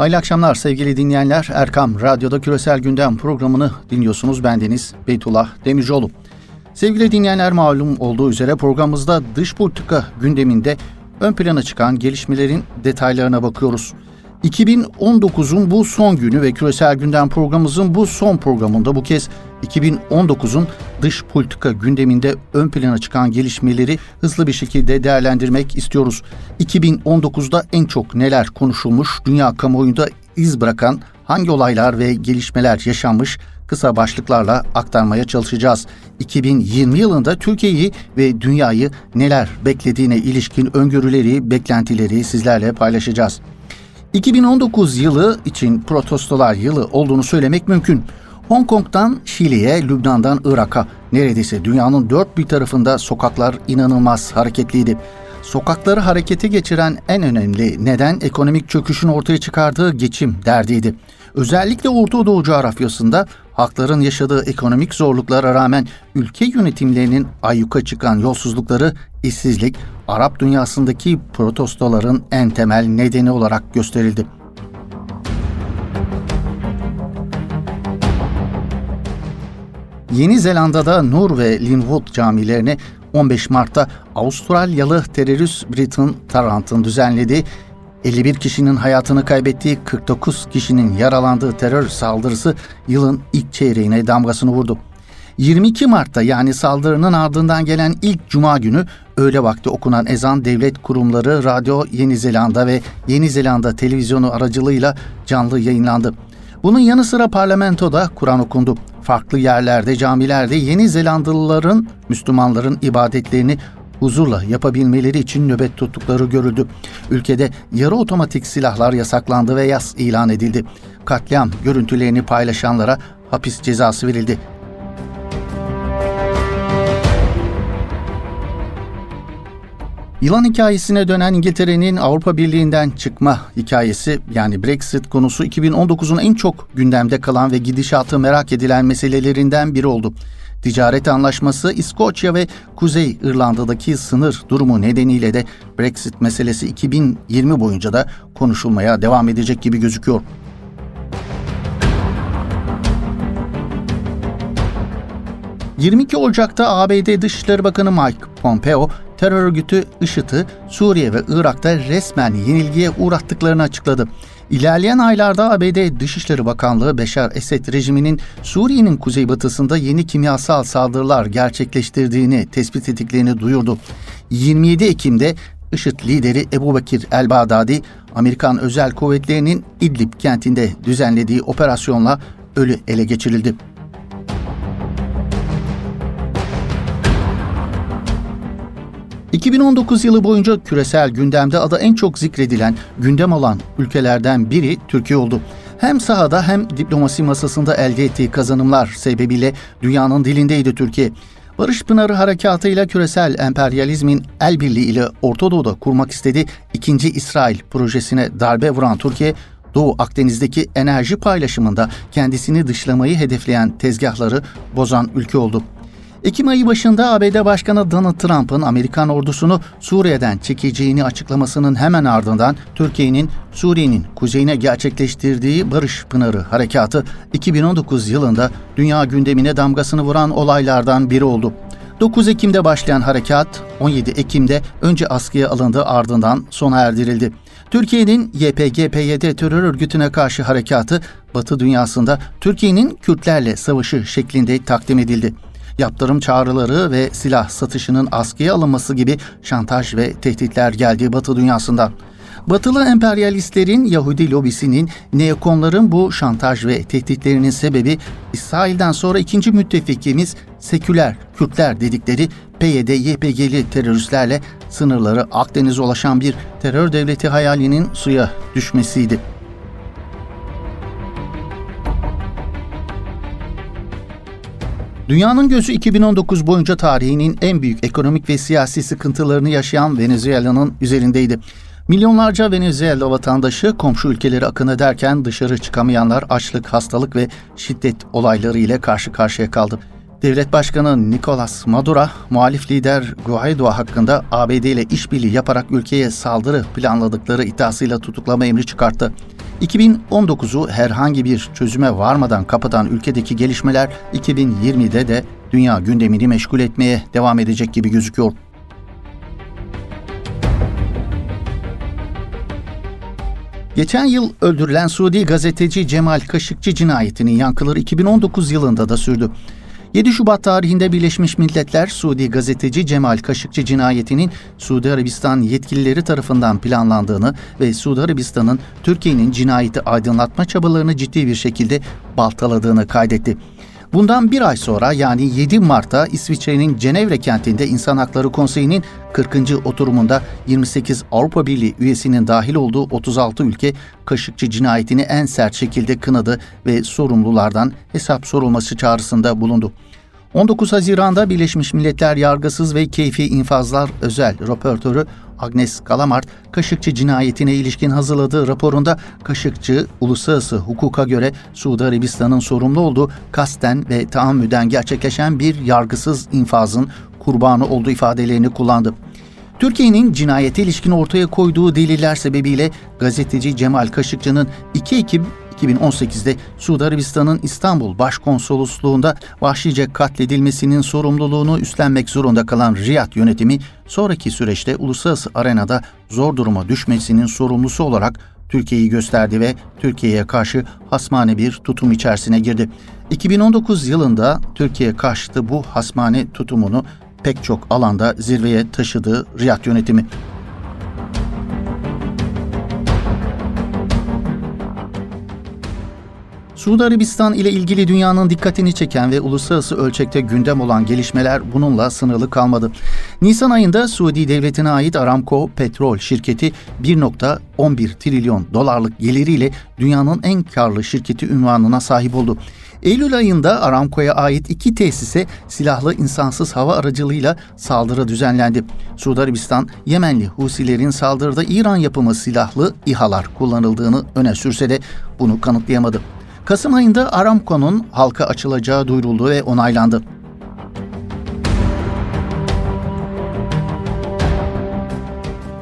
Hayırlı akşamlar sevgili dinleyenler. Erkam Radyo'da Küresel Gündem programını dinliyorsunuz. Bendeniz Beytullah Demircioğlu. Sevgili dinleyenler malum olduğu üzere programımızda dış politika gündeminde ön plana çıkan gelişmelerin detaylarına bakıyoruz. 2019'un bu son günü ve Küresel Gündem programımızın bu son programında bu kez 2019'un dış politika gündeminde ön plana çıkan gelişmeleri hızlı bir şekilde değerlendirmek istiyoruz. 2019'da en çok neler konuşulmuş, dünya kamuoyunda iz bırakan hangi olaylar ve gelişmeler yaşanmış kısa başlıklarla aktarmaya çalışacağız. 2020 yılında Türkiye'yi ve dünyayı neler beklediğine ilişkin öngörüleri, beklentileri sizlerle paylaşacağız. 2019 yılı için protestolar yılı olduğunu söylemek mümkün. Hong Kong'dan Şili'ye, Lübnan'dan Irak'a neredeyse dünyanın dört bir tarafında sokaklar inanılmaz hareketliydi. Sokakları harekete geçiren en önemli neden ekonomik çöküşün ortaya çıkardığı geçim derdiydi. Özellikle Orta Doğu coğrafyasında halkların yaşadığı ekonomik zorluklara rağmen ülke yönetimlerinin ayyuka çıkan yolsuzlukları, işsizlik, Arap dünyasındaki protestoların en temel nedeni olarak gösterildi. Yeni Zelanda'da Nur ve Linwood camilerine 15 Mart'ta Avustralyalı terörist Britain Tarrant'ın düzenlediği 51 kişinin hayatını kaybettiği 49 kişinin yaralandığı terör saldırısı yılın ilk çeyreğine damgasını vurdu. 22 Mart'ta yani saldırının ardından gelen ilk cuma günü öğle vakti okunan ezan devlet kurumları Radyo Yeni Zelanda ve Yeni Zelanda televizyonu aracılığıyla canlı yayınlandı. Bunun yanı sıra parlamentoda Kur'an okundu. Farklı yerlerde, camilerde Yeni Zelandalıların, Müslümanların ibadetlerini huzurla yapabilmeleri için nöbet tuttukları görüldü. Ülkede yarı otomatik silahlar yasaklandı ve yas ilan edildi. Katliam görüntülerini paylaşanlara hapis cezası verildi. Yılan hikayesine dönen İngiltere'nin Avrupa Birliği'nden çıkma hikayesi yani Brexit konusu 2019'un en çok gündemde kalan ve gidişatı merak edilen meselelerinden biri oldu. Ticaret anlaşması İskoçya ve Kuzey İrlanda'daki sınır durumu nedeniyle de Brexit meselesi 2020 boyunca da konuşulmaya devam edecek gibi gözüküyor. 22 Ocak'ta ABD Dışişleri Bakanı Mike Pompeo, terör örgütü IŞİD'i Suriye ve Irak'ta resmen yenilgiye uğrattıklarını açıkladı. İlerleyen aylarda ABD Dışişleri Bakanlığı Beşar Esed rejiminin Suriye'nin kuzeybatısında yeni kimyasal saldırılar gerçekleştirdiğini tespit ettiklerini duyurdu. 27 Ekim'de IŞİD lideri Ebu Bekir el-Bağdadi, Amerikan özel kuvvetlerinin İdlib kentinde düzenlediği operasyonla ölü ele geçirildi. 2019 yılı boyunca küresel gündemde adı en çok zikredilen, gündem olan ülkelerden biri Türkiye oldu. Hem sahada hem diplomasi masasında elde ettiği kazanımlar sebebiyle dünyanın dilindeydi Türkiye. Barış Pınarı harekatıyla küresel emperyalizmin el birliği ile Orta Doğu'da kurmak istediği ikinci İsrail projesine darbe vuran Türkiye, Doğu Akdeniz'deki enerji paylaşımında kendisini dışlamayı hedefleyen tezgahları bozan ülke oldu. Ekim ayı başında ABD Başkanı Donald Trump'ın Amerikan ordusunu Suriye'den çekeceğini açıklamasının hemen ardından Türkiye'nin Suriye'nin kuzeyine gerçekleştirdiği Barış Pınarı Harekatı 2019 yılında dünya gündemine damgasını vuran olaylardan biri oldu. 9 Ekim'de başlayan harekat 17 Ekim'de önce askıya alındı ardından sona erdirildi. Türkiye'nin YPG-PYD terör örgütüne karşı harekatı Batı dünyasında Türkiye'nin Kürtlerle savaşı şeklinde takdim edildi yaptırım çağrıları ve silah satışının askıya alınması gibi şantaj ve tehditler geldi Batı dünyasından. Batılı emperyalistlerin Yahudi lobisinin neokonların bu şantaj ve tehditlerinin sebebi İsrail'den sonra ikinci müttefikimiz seküler Kürtler dedikleri PYD, YPG'li teröristlerle sınırları Akdeniz'e ulaşan bir terör devleti hayalinin suya düşmesiydi. Dünyanın gözü 2019 boyunca tarihinin en büyük ekonomik ve siyasi sıkıntılarını yaşayan Venezuela'nın üzerindeydi. Milyonlarca Venezuela vatandaşı komşu ülkeleri akın ederken dışarı çıkamayanlar açlık, hastalık ve şiddet olayları ile karşı karşıya kaldı. Devlet Başkanı Nicolas Maduro, muhalif lider Guaido hakkında ABD ile işbirliği yaparak ülkeye saldırı planladıkları iddiasıyla tutuklama emri çıkarttı. 2019'u herhangi bir çözüme varmadan kapatan ülkedeki gelişmeler 2020'de de dünya gündemini meşgul etmeye devam edecek gibi gözüküyor. Geçen yıl öldürülen Suudi gazeteci Cemal Kaşıkçı cinayetinin yankıları 2019 yılında da sürdü. 7 Şubat tarihinde Birleşmiş Milletler Suudi gazeteci Cemal Kaşıkçı cinayetinin Suudi Arabistan yetkilileri tarafından planlandığını ve Suudi Arabistan'ın Türkiye'nin cinayeti aydınlatma çabalarını ciddi bir şekilde baltaladığını kaydetti. Bundan bir ay sonra yani 7 Mart'ta İsviçre'nin Cenevre kentinde İnsan Hakları Konseyi'nin 40. oturumunda 28 Avrupa Birliği üyesinin dahil olduğu 36 ülke Kaşıkçı cinayetini en sert şekilde kınadı ve sorumlulardan hesap sorulması çağrısında bulundu. 19 Haziran'da Birleşmiş Milletler Yargısız ve Keyfi İnfazlar Özel Röportörü Agnes Galamart, Kaşıkçı cinayetine ilişkin hazırladığı raporunda Kaşıkçı, uluslararası hukuka göre Suudi Arabistan'ın sorumlu olduğu kasten ve taammüden gerçekleşen bir yargısız infazın kurbanı olduğu ifadelerini kullandı. Türkiye'nin cinayete ilişkin ortaya koyduğu deliller sebebiyle gazeteci Cemal Kaşıkçı'nın 2 Ekim 2018'de Suudi Arabistan'ın İstanbul Başkonsolosluğunda vahşice katledilmesinin sorumluluğunu üstlenmek zorunda kalan Riyad yönetimi sonraki süreçte uluslararası arenada zor duruma düşmesinin sorumlusu olarak Türkiye'yi gösterdi ve Türkiye'ye karşı hasmane bir tutum içerisine girdi. 2019 yılında Türkiye karşıtı bu hasmane tutumunu pek çok alanda zirveye taşıdığı Riyad yönetimi. Suudi Arabistan ile ilgili dünyanın dikkatini çeken ve uluslararası ölçekte gündem olan gelişmeler bununla sınırlı kalmadı. Nisan ayında Suudi devletine ait Aramco petrol şirketi 1.11 trilyon dolarlık geliriyle dünyanın en karlı şirketi ünvanına sahip oldu. Eylül ayında Aramco'ya ait iki tesise silahlı insansız hava aracılığıyla saldırı düzenlendi. Suudi Arabistan, Yemenli Husilerin saldırıda İran yapımı silahlı İHA'lar kullanıldığını öne sürse de bunu kanıtlayamadı. Kasım ayında Aramco'nun halka açılacağı duyuruldu ve onaylandı.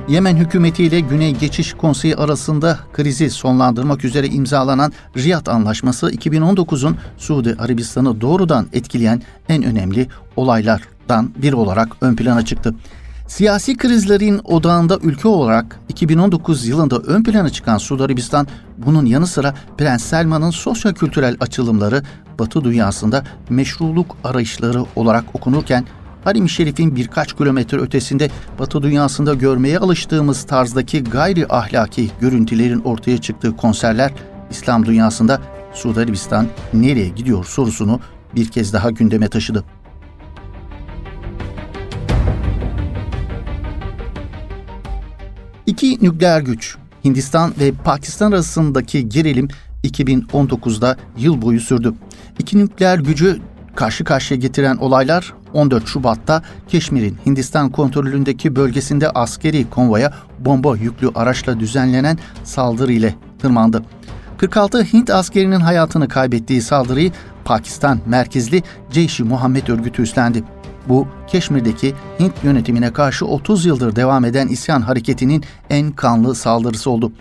Yemen hükümeti ile Güney Geçiş Konseyi arasında krizi sonlandırmak üzere imzalanan Riyad Anlaşması 2019'un Suudi Arabistan'ı doğrudan etkileyen en önemli olaylardan biri olarak ön plana çıktı. Siyasi krizlerin odağında ülke olarak 2019 yılında ön plana çıkan Suudi Arabistan, bunun yanı sıra Prens Selman'ın sosyo-kültürel açılımları Batı dünyasında meşruluk arayışları olarak okunurken, Harim-i Şerif'in birkaç kilometre ötesinde Batı dünyasında görmeye alıştığımız tarzdaki gayri ahlaki görüntülerin ortaya çıktığı konserler, İslam dünyasında Suudi Arabistan nereye gidiyor sorusunu bir kez daha gündeme taşıdı. İki nükleer güç, Hindistan ve Pakistan arasındaki gerilim 2019'da yıl boyu sürdü. İki nükleer gücü karşı karşıya getiren olaylar 14 Şubat'ta Keşmir'in Hindistan kontrolündeki bölgesinde askeri konvoya bomba yüklü araçla düzenlenen saldırı ile tırmandı. 46 Hint askerinin hayatını kaybettiği saldırıyı Pakistan merkezli Ceyş-i Muhammed örgütü üstlendi. Bu Keşmir'deki Hint yönetimine karşı 30 yıldır devam eden isyan hareketinin en kanlı saldırısı oldu.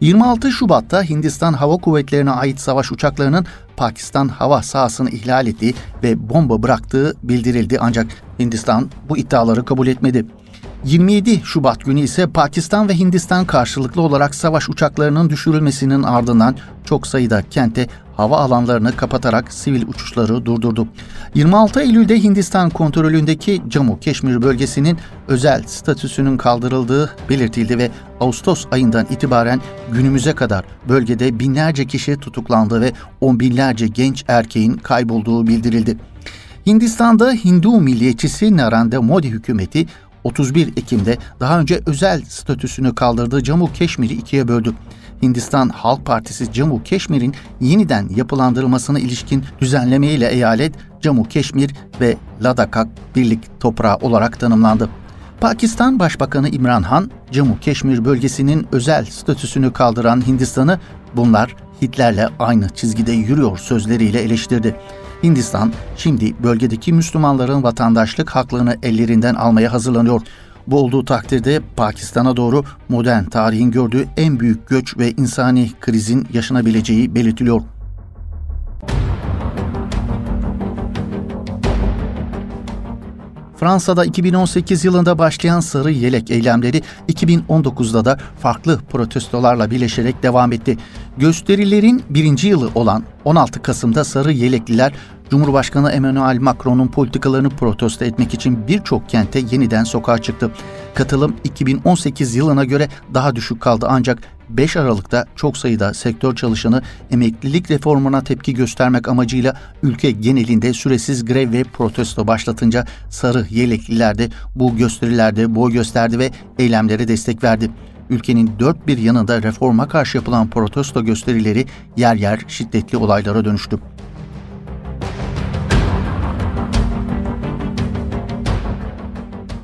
26 Şubat'ta Hindistan Hava Kuvvetleri'ne ait savaş uçaklarının Pakistan hava sahasını ihlal ettiği ve bomba bıraktığı bildirildi ancak Hindistan bu iddiaları kabul etmedi. 27 Şubat günü ise Pakistan ve Hindistan karşılıklı olarak savaş uçaklarının düşürülmesinin ardından çok sayıda kente hava alanlarını kapatarak sivil uçuşları durdurdu. 26 Eylül'de Hindistan kontrolündeki Jammu Keşmir bölgesinin özel statüsünün kaldırıldığı belirtildi ve Ağustos ayından itibaren günümüze kadar bölgede binlerce kişi tutuklandı ve on binlerce genç erkeğin kaybolduğu bildirildi. Hindistan'da Hindu milliyetçisi Narendra Modi hükümeti 31 Ekim'de daha önce özel statüsünü kaldırdığı Jammu Keşmir'i ikiye böldü. Hindistan Halk Partisi Jammu Keşmir'in yeniden yapılandırılmasına ilişkin düzenlemeyle eyalet Jammu Keşmir ve Ladakh birlik toprağı olarak tanımlandı. Pakistan Başbakanı İmran Han, Jammu Keşmir bölgesinin özel statüsünü kaldıran Hindistan'ı bunlar Hitler'le aynı çizgide yürüyor sözleriyle eleştirdi. Hindistan şimdi bölgedeki Müslümanların vatandaşlık haklarını ellerinden almaya hazırlanıyor. Bu olduğu takdirde Pakistan'a doğru modern tarihin gördüğü en büyük göç ve insani krizin yaşanabileceği belirtiliyor. Fransa'da 2018 yılında başlayan sarı yelek eylemleri 2019'da da farklı protestolarla birleşerek devam etti. Gösterilerin birinci yılı olan 16 Kasım'da sarı yelekliler Cumhurbaşkanı Emmanuel Macron'un politikalarını protesto etmek için birçok kente yeniden sokağa çıktı. Katılım 2018 yılına göre daha düşük kaldı ancak 5 Aralık'ta çok sayıda sektör çalışanı emeklilik reformuna tepki göstermek amacıyla ülke genelinde süresiz grev ve protesto başlatınca sarı yelekliler de bu gösterilerde boy gösterdi ve eylemlere destek verdi. Ülkenin dört bir yanında reforma karşı yapılan protesto gösterileri yer yer şiddetli olaylara dönüştü.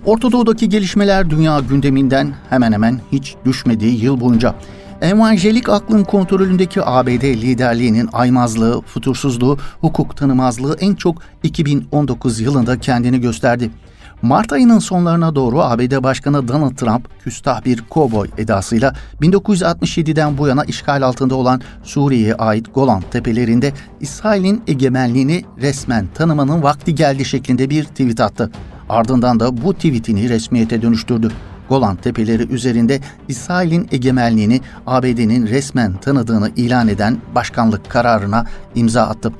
Orta Doğu'daki gelişmeler dünya gündeminden hemen hemen hiç düşmediği yıl boyunca. Evangelik aklın kontrolündeki ABD liderliğinin aymazlığı, futursuzluğu, hukuk tanımazlığı en çok 2019 yılında kendini gösterdi. Mart ayının sonlarına doğru ABD Başkanı Donald Trump küstah bir kovboy edasıyla 1967'den bu yana işgal altında olan Suriye'ye ait Golan tepelerinde İsrail'in egemenliğini resmen tanımanın vakti geldi şeklinde bir tweet attı. Ardından da bu tweetini resmiyete dönüştürdü. Golan Tepeleri üzerinde İsrail'in egemenliğini ABD'nin resmen tanıdığını ilan eden başkanlık kararına imza attı.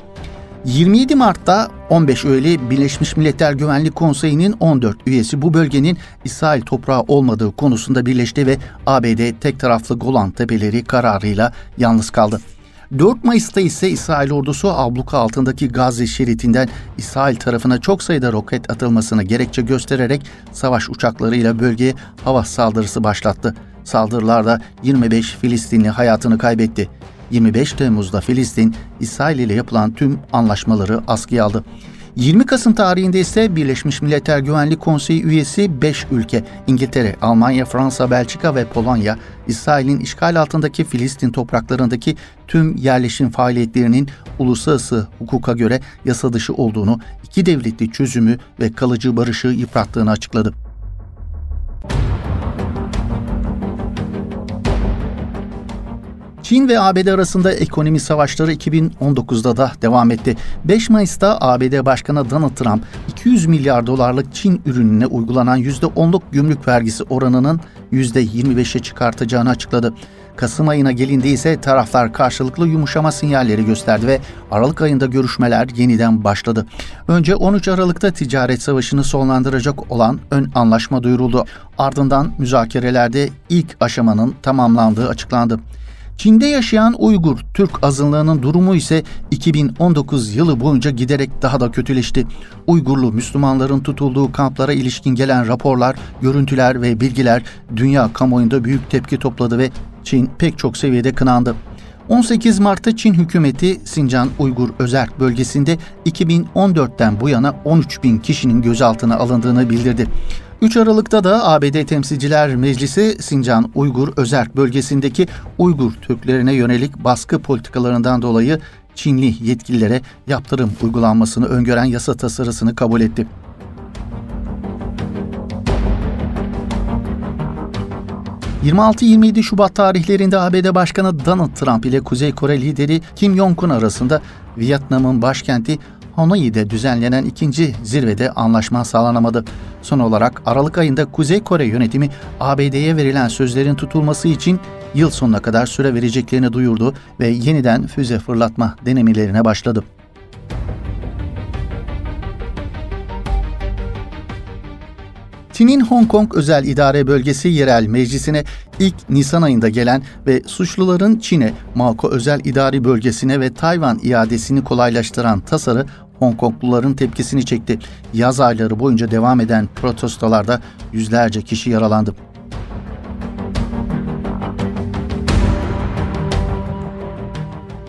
27 Mart'ta 15 öğle Birleşmiş Milletler Güvenlik Konseyi'nin 14 üyesi bu bölgenin İsrail toprağı olmadığı konusunda birleşti ve ABD tek taraflı Golan Tepeleri kararıyla yalnız kaldı. 4 Mayıs'ta ise İsrail ordusu abluka altındaki Gazze şeritinden İsrail tarafına çok sayıda roket atılmasını gerekçe göstererek savaş uçaklarıyla bölgeye hava saldırısı başlattı. Saldırılarda 25 Filistinli hayatını kaybetti. 25 Temmuz'da Filistin, İsrail ile yapılan tüm anlaşmaları askıya aldı. 20 Kasım tarihinde ise Birleşmiş Milletler Güvenlik Konseyi üyesi 5 ülke İngiltere, Almanya, Fransa, Belçika ve Polonya İsrail'in işgal altındaki Filistin topraklarındaki tüm yerleşim faaliyetlerinin uluslararası hukuka göre yasa dışı olduğunu, iki devletli çözümü ve kalıcı barışı yıprattığını açıkladı. Çin ve ABD arasında ekonomi savaşları 2019'da da devam etti. 5 Mayıs'ta ABD Başkanı Donald Trump 200 milyar dolarlık Çin ürününe uygulanan %10'luk gümrük vergisi oranının %25'e çıkartacağını açıkladı. Kasım ayına gelindi ise taraflar karşılıklı yumuşama sinyalleri gösterdi ve Aralık ayında görüşmeler yeniden başladı. Önce 13 Aralık'ta ticaret savaşını sonlandıracak olan ön anlaşma duyuruldu. Ardından müzakerelerde ilk aşamanın tamamlandığı açıklandı. Çin'de yaşayan Uygur Türk azınlığının durumu ise 2019 yılı boyunca giderek daha da kötüleşti. Uygurlu Müslümanların tutulduğu kamplara ilişkin gelen raporlar, görüntüler ve bilgiler dünya kamuoyunda büyük tepki topladı ve Çin pek çok seviyede kınandı. 18 Mart'ta Çin hükümeti Sincan Uygur Özerk bölgesinde 2014'ten bu yana 13 bin kişinin gözaltına alındığını bildirdi. 3 Aralık'ta da ABD Temsilciler Meclisi Sincan Uygur Özerk bölgesindeki Uygur Türklerine yönelik baskı politikalarından dolayı Çinli yetkililere yaptırım uygulanmasını öngören yasa tasarısını kabul etti. ...26-27 Şubat tarihlerinde ABD Başkanı Donald Trump ile Kuzey Kore lideri Kim Jong-un arasında Vietnam'ın başkenti Hanoi'de düzenlenen ikinci zirvede anlaşma sağlanamadı. Son olarak Aralık ayında Kuzey Kore yönetimi ABD'ye verilen sözlerin tutulması için yıl sonuna kadar süre vereceklerini duyurdu ve yeniden füze fırlatma denemelerine başladı. Çin'in Hong Kong Özel İdare Bölgesi Yerel Meclisi'ne ilk Nisan ayında gelen ve suçluların Çin'e, Mako Özel İdari Bölgesi'ne ve Tayvan iadesini kolaylaştıran tasarı Hong Kongluların tepkisini çekti. Yaz ayları boyunca devam eden protestolarda yüzlerce kişi yaralandı.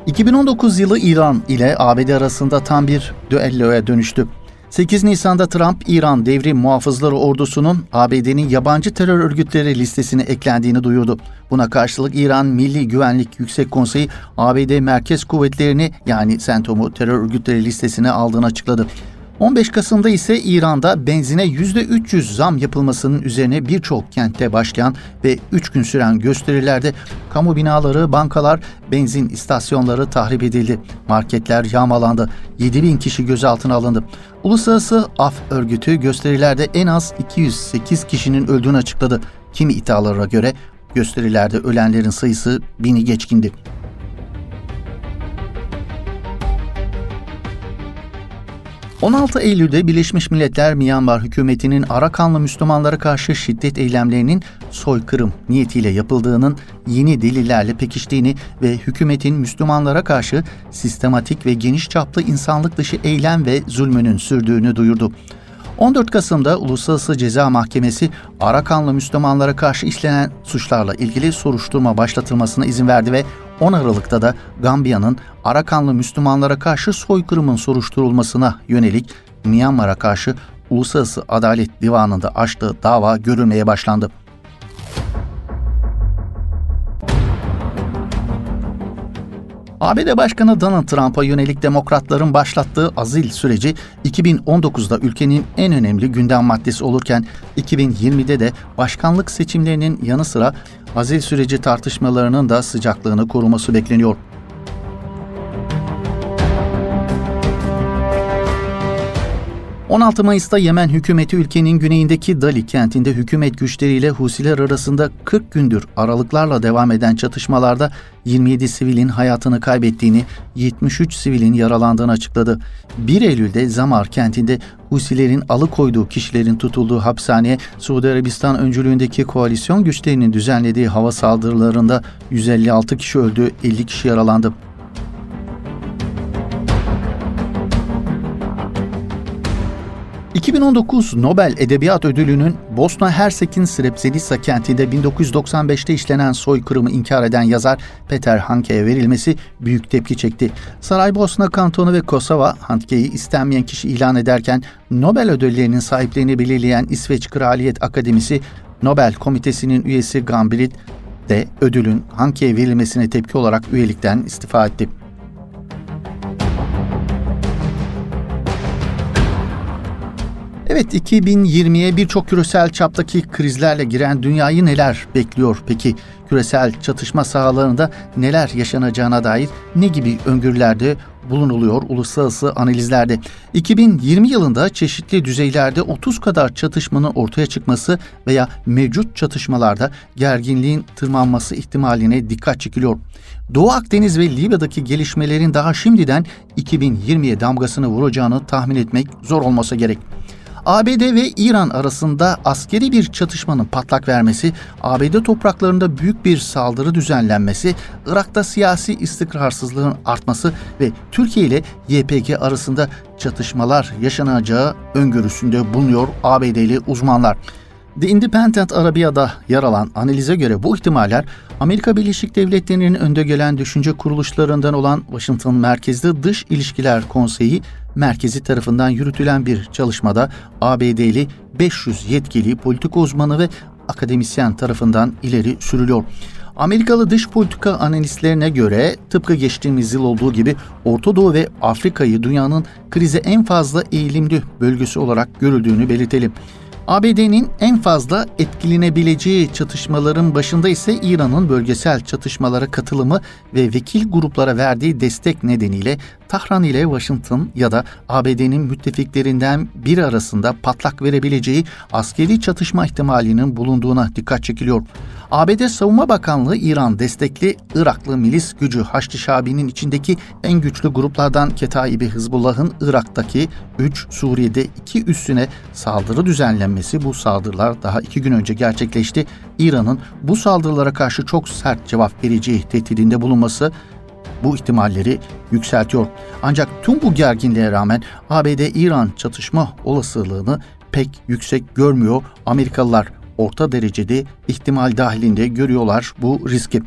...2019 yılı İran ile ABD arasında tam bir düelloya dönüştü. 8 Nisan'da Trump, İran Devrim Muhafızları Ordusu'nun ABD'nin yabancı terör örgütleri listesine eklendiğini duyurdu. Buna karşılık İran Milli Güvenlik Yüksek Konseyi ABD Merkez Kuvvetlerini yani CENTOM'u terör örgütleri listesine aldığını açıkladı. 15 Kasım'da ise İran'da benzine %300 zam yapılmasının üzerine birçok kentte başlayan ve 3 gün süren gösterilerde kamu binaları, bankalar, benzin istasyonları tahrip edildi. Marketler yağmalandı. 7 bin kişi gözaltına alındı. Uluslararası Af Örgütü gösterilerde en az 208 kişinin öldüğünü açıkladı. Kimi iddialara göre gösterilerde ölenlerin sayısı bini geçkindi. 16 Eylül'de Birleşmiş Milletler Myanmar hükümetinin Arakanlı Müslümanlara karşı şiddet eylemlerinin soykırım niyetiyle yapıldığının yeni delillerle pekiştiğini ve hükümetin Müslümanlara karşı sistematik ve geniş çaplı insanlık dışı eylem ve zulmünün sürdüğünü duyurdu. 14 Kasım'da Uluslararası Ceza Mahkemesi Arakanlı Müslümanlara karşı işlenen suçlarla ilgili soruşturma başlatılmasına izin verdi ve 10 Aralık'ta da Gambiya'nın Arakanlı Müslümanlara karşı soykırımın soruşturulmasına yönelik Myanmar'a karşı Uluslararası Adalet Divanı'nda açtığı dava görülmeye başlandı. ABD Başkanı Donald Trump'a yönelik demokratların başlattığı azil süreci 2019'da ülkenin en önemli gündem maddesi olurken 2020'de de başkanlık seçimlerinin yanı sıra azil süreci tartışmalarının da sıcaklığını koruması bekleniyor. 16 Mayıs'ta Yemen hükümeti ülkenin güneyindeki Dali kentinde hükümet güçleriyle Husiler arasında 40 gündür aralıklarla devam eden çatışmalarda 27 sivilin hayatını kaybettiğini, 73 sivilin yaralandığını açıkladı. 1 Eylül'de Zamar kentinde Husilerin alıkoyduğu kişilerin tutulduğu hapishaneye Suudi Arabistan öncülüğündeki koalisyon güçlerinin düzenlediği hava saldırılarında 156 kişi öldü, 50 kişi yaralandı. 2019 Nobel Edebiyat Ödülü'nün Bosna Hersek'in Srebrenica kentinde 1995'te işlenen soykırımı inkar eden yazar Peter Hanke'ye verilmesi büyük tepki çekti. Saraybosna kantonu ve Kosova Hanke'yi istenmeyen kişi ilan ederken Nobel ödüllerinin sahiplerini belirleyen İsveç Kraliyet Akademisi Nobel Komitesi'nin üyesi Gambrit de ödülün Hanke'ye verilmesine tepki olarak üyelikten istifa etti. Evet 2020'ye birçok küresel çaptaki krizlerle giren dünyayı neler bekliyor peki? Küresel çatışma sahalarında neler yaşanacağına dair ne gibi öngörülerde bulunuluyor uluslararası analizlerde. 2020 yılında çeşitli düzeylerde 30 kadar çatışmanın ortaya çıkması veya mevcut çatışmalarda gerginliğin tırmanması ihtimaline dikkat çekiliyor. Doğu Akdeniz ve Libya'daki gelişmelerin daha şimdiden 2020'ye damgasını vuracağını tahmin etmek zor olmasa gerek. ABD ve İran arasında askeri bir çatışmanın patlak vermesi, ABD topraklarında büyük bir saldırı düzenlenmesi, Irak'ta siyasi istikrarsızlığın artması ve Türkiye ile YPG arasında çatışmalar yaşanacağı öngörüsünde bulunuyor ABD'li uzmanlar. The Independent Arabiya'da yer alan analize göre bu ihtimaller Amerika Birleşik Devletleri'nin önde gelen düşünce kuruluşlarından olan Washington merkezli Dış İlişkiler Konseyi merkezi tarafından yürütülen bir çalışmada ABD'li 500 yetkili politika uzmanı ve akademisyen tarafından ileri sürülüyor. Amerikalı dış politika analistlerine göre tıpkı geçtiğimiz yıl olduğu gibi Orta Doğu ve Afrika'yı dünyanın krize en fazla eğilimli bölgesi olarak görüldüğünü belirtelim. ABD'nin en fazla etkilenebileceği çatışmaların başında ise İran'ın bölgesel çatışmalara katılımı ve vekil gruplara verdiği destek nedeniyle Tahran ile Washington ya da ABD'nin müttefiklerinden biri arasında patlak verebileceği askeri çatışma ihtimalinin bulunduğuna dikkat çekiliyor. ABD Savunma Bakanlığı İran destekli Iraklı milis gücü Haçlı Şabi'nin içindeki en güçlü gruplardan Ketaibi Hızbullah'ın Irak'taki 3, Suriye'de 2 üssüne saldırı düzenlenmesi bu saldırılar daha 2 gün önce gerçekleşti. İran'ın bu saldırılara karşı çok sert cevap vereceği tehdidinde bulunması bu ihtimalleri yükseltiyor. Ancak tüm bu gerginliğe rağmen ABD-İran çatışma olasılığını pek yüksek görmüyor. Amerikalılar orta derecede ihtimal dahilinde görüyorlar bu riski.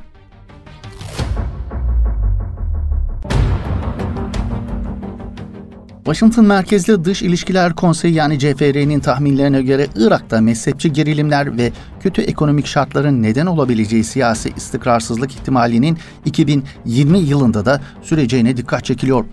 Washington merkezli Dış İlişkiler Konseyi yani CFR'nin tahminlerine göre Irak'ta mezhepçi gerilimler ve kötü ekonomik şartların neden olabileceği siyasi istikrarsızlık ihtimalinin 2020 yılında da süreceğine dikkat çekiliyor.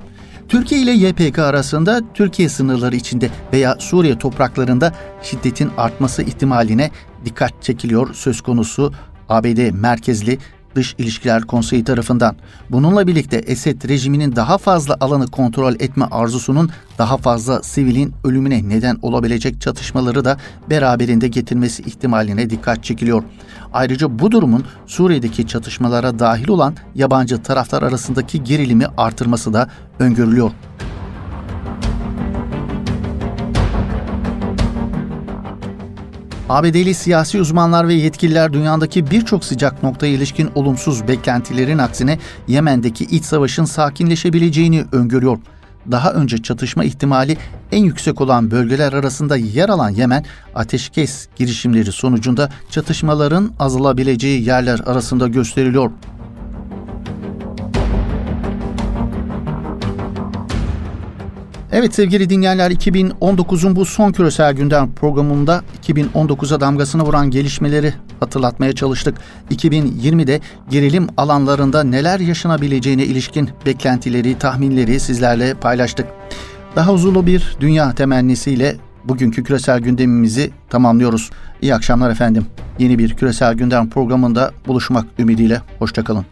Türkiye ile YPG arasında Türkiye sınırları içinde veya Suriye topraklarında şiddetin artması ihtimaline dikkat çekiliyor söz konusu ABD merkezli Dış İlişkiler Konseyi tarafından. Bununla birlikte Esed rejiminin daha fazla alanı kontrol etme arzusunun daha fazla sivilin ölümüne neden olabilecek çatışmaları da beraberinde getirmesi ihtimaline dikkat çekiliyor. Ayrıca bu durumun Suriye'deki çatışmalara dahil olan yabancı taraflar arasındaki gerilimi artırması da öngörülüyor. ABD'li siyasi uzmanlar ve yetkililer dünyadaki birçok sıcak noktaya ilişkin olumsuz beklentilerin aksine Yemen'deki iç savaşın sakinleşebileceğini öngörüyor. Daha önce çatışma ihtimali en yüksek olan bölgeler arasında yer alan Yemen, ateşkes girişimleri sonucunda çatışmaların azalabileceği yerler arasında gösteriliyor. Evet sevgili dinleyenler 2019'un bu son küresel gündem programında 2019'a damgasını vuran gelişmeleri hatırlatmaya çalıştık. 2020'de gerilim alanlarında neler yaşanabileceğine ilişkin beklentileri, tahminleri sizlerle paylaştık. Daha huzurlu bir dünya temennisiyle bugünkü küresel gündemimizi tamamlıyoruz. İyi akşamlar efendim. Yeni bir küresel gündem programında buluşmak ümidiyle. Hoşçakalın.